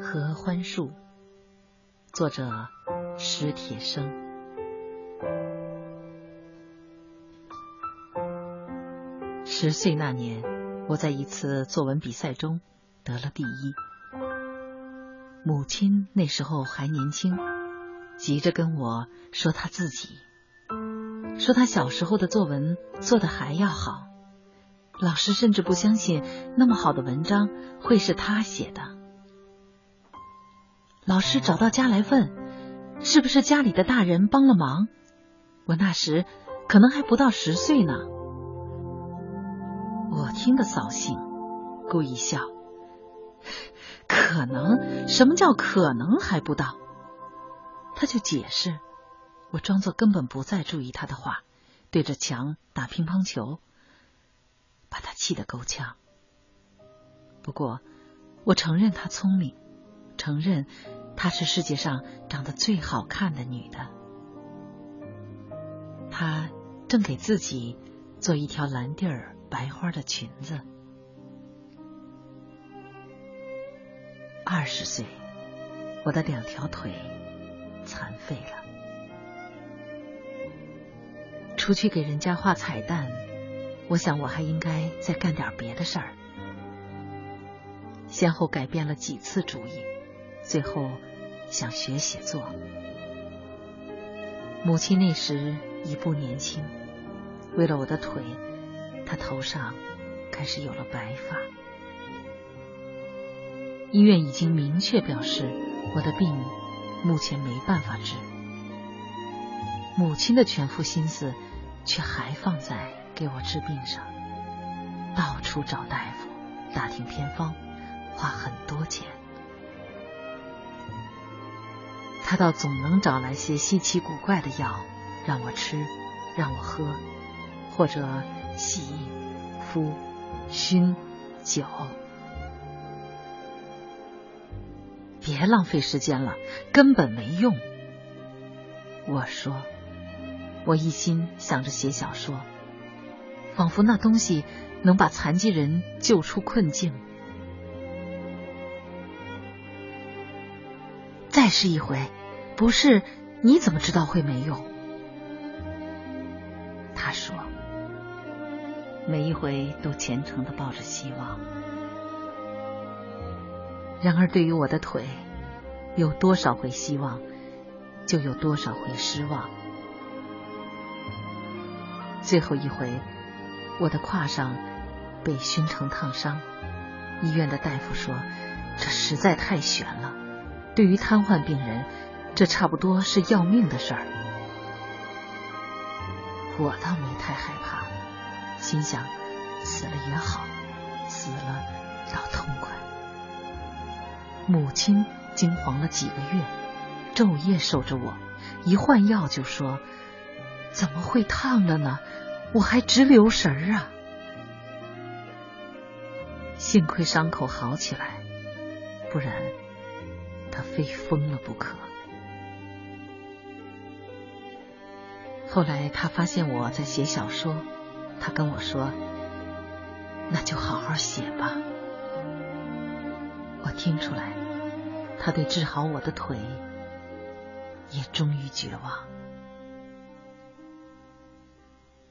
合欢树，作者史铁生。十岁那年，我在一次作文比赛中得了第一。母亲那时候还年轻，急着跟我说她自己，说他小时候的作文做的还要好。老师甚至不相信那么好的文章会是他写的。老师找到家来问，是不是家里的大人帮了忙？我那时可能还不到十岁呢。我听得扫兴，故意笑。可能？什么叫可能还不到？他就解释，我装作根本不再注意他的话，对着墙打乒乓球，把他气得够呛。不过，我承认他聪明。承认她是世界上长得最好看的女的。她正给自己做一条蓝地儿白花的裙子。二十岁，我的两条腿残废了。出去给人家画彩蛋，我想我还应该再干点别的事儿。先后改变了几次主意。最后想学写作，母亲那时已不年轻，为了我的腿，她头上开始有了白发。医院已经明确表示我的病目前没办法治，母亲的全副心思却还放在给我治病上，到处找大夫，打听偏方，花很多钱。他倒总能找来些稀奇古怪的药让我吃，让我喝，或者洗、敷、熏、酒。别浪费时间了，根本没用。我说，我一心想着写小说，仿佛那东西能把残疾人救出困境。再试一回，不是？你怎么知道会没用？他说，每一回都虔诚的抱着希望。然而，对于我的腿，有多少回希望，就有多少回失望。最后一回，我的胯上被熏成烫伤，医院的大夫说，这实在太悬了。对于瘫痪病人，这差不多是要命的事儿。我倒没太害怕，心想死了也好，死了倒痛快。母亲惊惶了几个月，昼夜守着我，一换药就说：“怎么会烫了呢？我还直留神儿啊！”幸亏伤口好起来，不然。他非疯了不可。后来他发现我在写小说，他跟我说：“那就好好写吧。”我听出来，他对治好我的腿也终于绝望。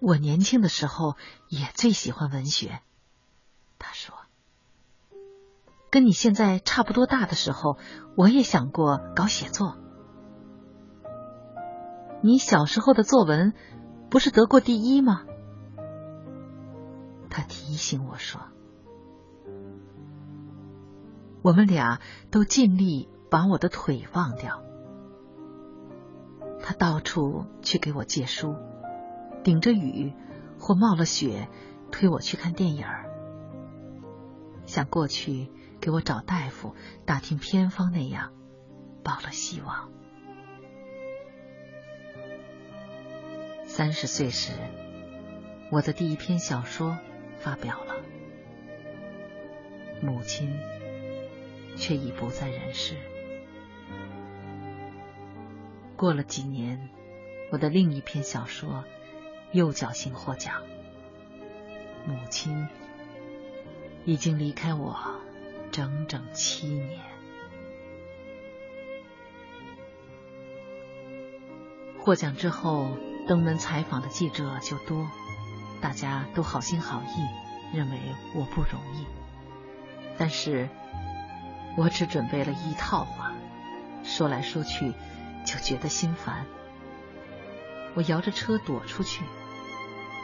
我年轻的时候也最喜欢文学，他说。跟你现在差不多大的时候，我也想过搞写作。你小时候的作文不是得过第一吗？他提醒我说：“我们俩都尽力把我的腿忘掉。”他到处去给我借书，顶着雨或冒了雪推我去看电影像过去。给我找大夫打听偏方那样，抱了希望。三十岁时，我的第一篇小说发表了，母亲却已不在人世。过了几年，我的另一篇小说又侥幸获奖，母亲已经离开我整整七年。获奖之后，登门采访的记者就多，大家都好心好意，认为我不容易。但是，我只准备了一套话，说来说去就觉得心烦。我摇着车躲出去，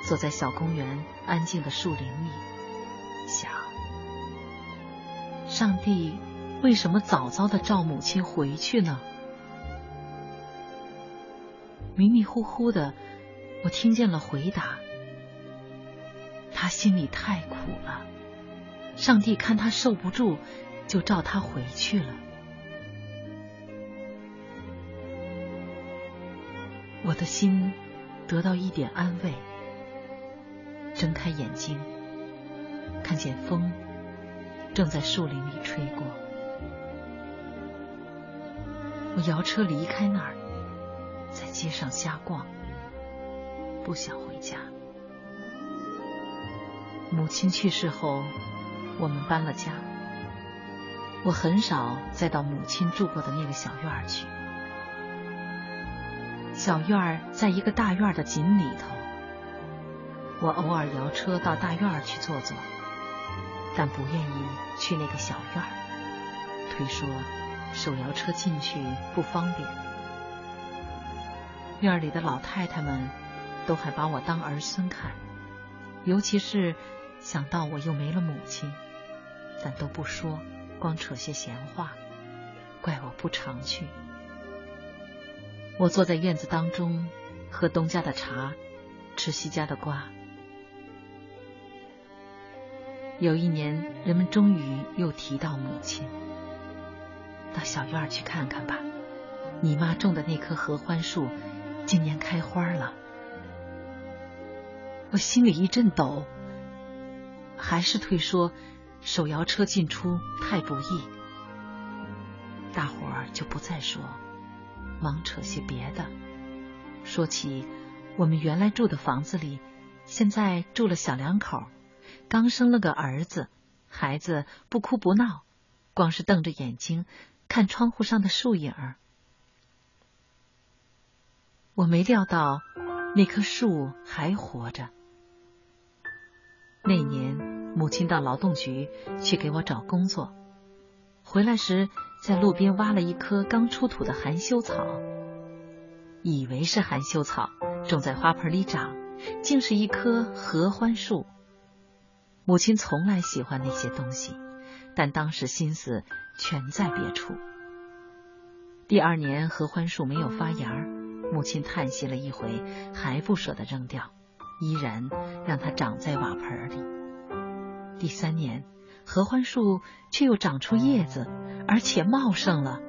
坐在小公园安静的树林里，想：上帝为什么早早的召母亲回去呢？迷迷糊糊的，我听见了回答：他心里太苦了，上帝看他受不住，就召他回去了。我的心得到一点安慰，睁开眼睛，看见风正在树林里吹过。我摇车离开那儿。在街上瞎逛，不想回家。母亲去世后，我们搬了家。我很少再到母亲住过的那个小院儿去。小院儿在一个大院的井里头。我偶尔摇车到大院去坐坐，但不愿意去那个小院儿，推说手摇车进去不方便。院里的老太太们都还把我当儿孙看，尤其是想到我又没了母亲，但都不说，光扯些闲话，怪我不常去。我坐在院子当中，喝东家的茶，吃西家的瓜。有一年，人们终于又提到母亲，到小院去看看吧，你妈种的那棵合欢树。今年开花了，我心里一阵抖，还是推说手摇车进出太不易。大伙儿就不再说，忙扯些别的。说起我们原来住的房子里，现在住了小两口，刚生了个儿子，孩子不哭不闹，光是瞪着眼睛看窗户上的树影儿。我没料到那棵树还活着。那年母亲到劳动局去给我找工作，回来时在路边挖了一棵刚出土的含羞草，以为是含羞草种在花盆里长，竟是一棵合欢树。母亲从来喜欢那些东西，但当时心思全在别处。第二年合欢树没有发芽。母亲叹息了一回，还不舍得扔掉，依然让它长在瓦盆里。第三年，合欢树却又长出叶子，而且茂盛了。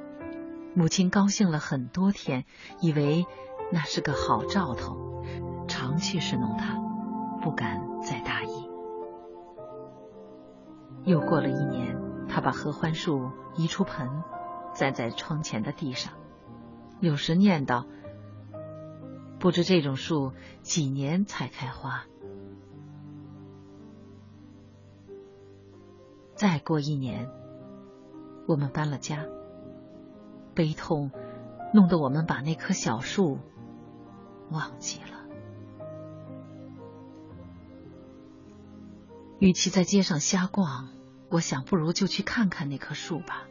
母亲高兴了很多天，以为那是个好兆头，常去侍弄它，不敢再大意。又过了一年，他把合欢树移出盆，栽在窗前的地上，有时念叨。不知这种树几年才开花。再过一年，我们搬了家，悲痛弄得我们把那棵小树忘记了。与其在街上瞎逛，我想不如就去看看那棵树吧。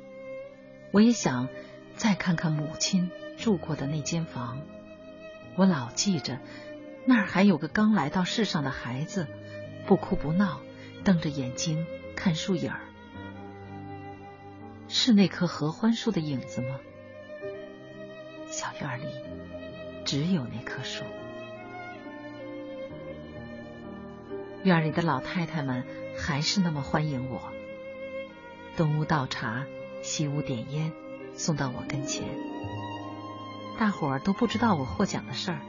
我也想再看看母亲住过的那间房。我老记着，那儿还有个刚来到世上的孩子，不哭不闹，瞪着眼睛看树影儿。是那棵合欢树的影子吗？小院里只有那棵树。院里的老太太们还是那么欢迎我，东屋倒茶，西屋点烟，送到我跟前。大伙儿都不知道我获奖的事儿，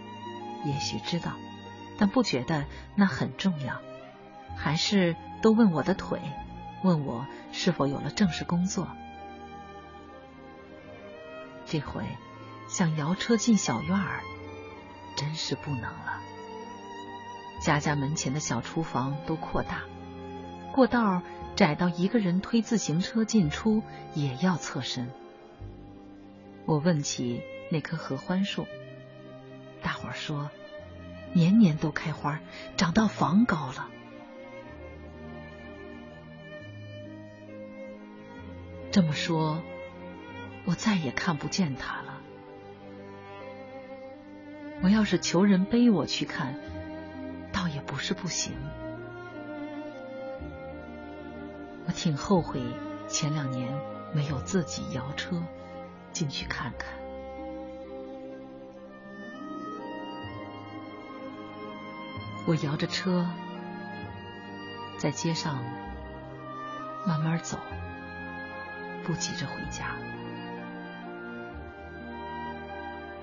也许知道，但不觉得那很重要，还是都问我的腿，问我是否有了正式工作。这回想摇车进小院儿，真是不能了。家家门前的小厨房都扩大，过道窄到一个人推自行车进出也要侧身。我问起那棵合欢树，大伙儿说年年都开花，长到房高了。这么说，我再也看不见它了。我要是求人背我去看，倒也不是不行。我挺后悔前两年没有自己摇车进去看看。我摇着车在街上慢慢走。不急着回家，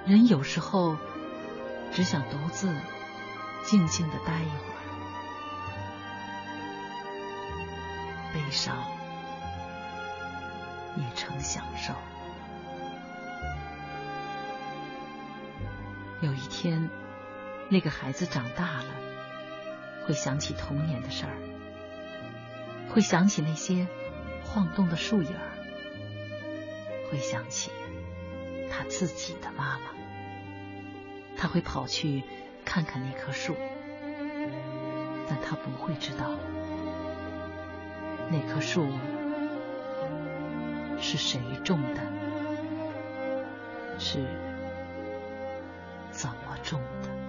人有时候只想独自静静的待一会儿，悲伤也成享受。有一天，那个孩子长大了，会想起童年的事儿，会想起那些晃动的树影儿。会想起他自己的妈妈，他会跑去看看那棵树，但他不会知道那棵树是谁种的，是怎么种的。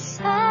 inside.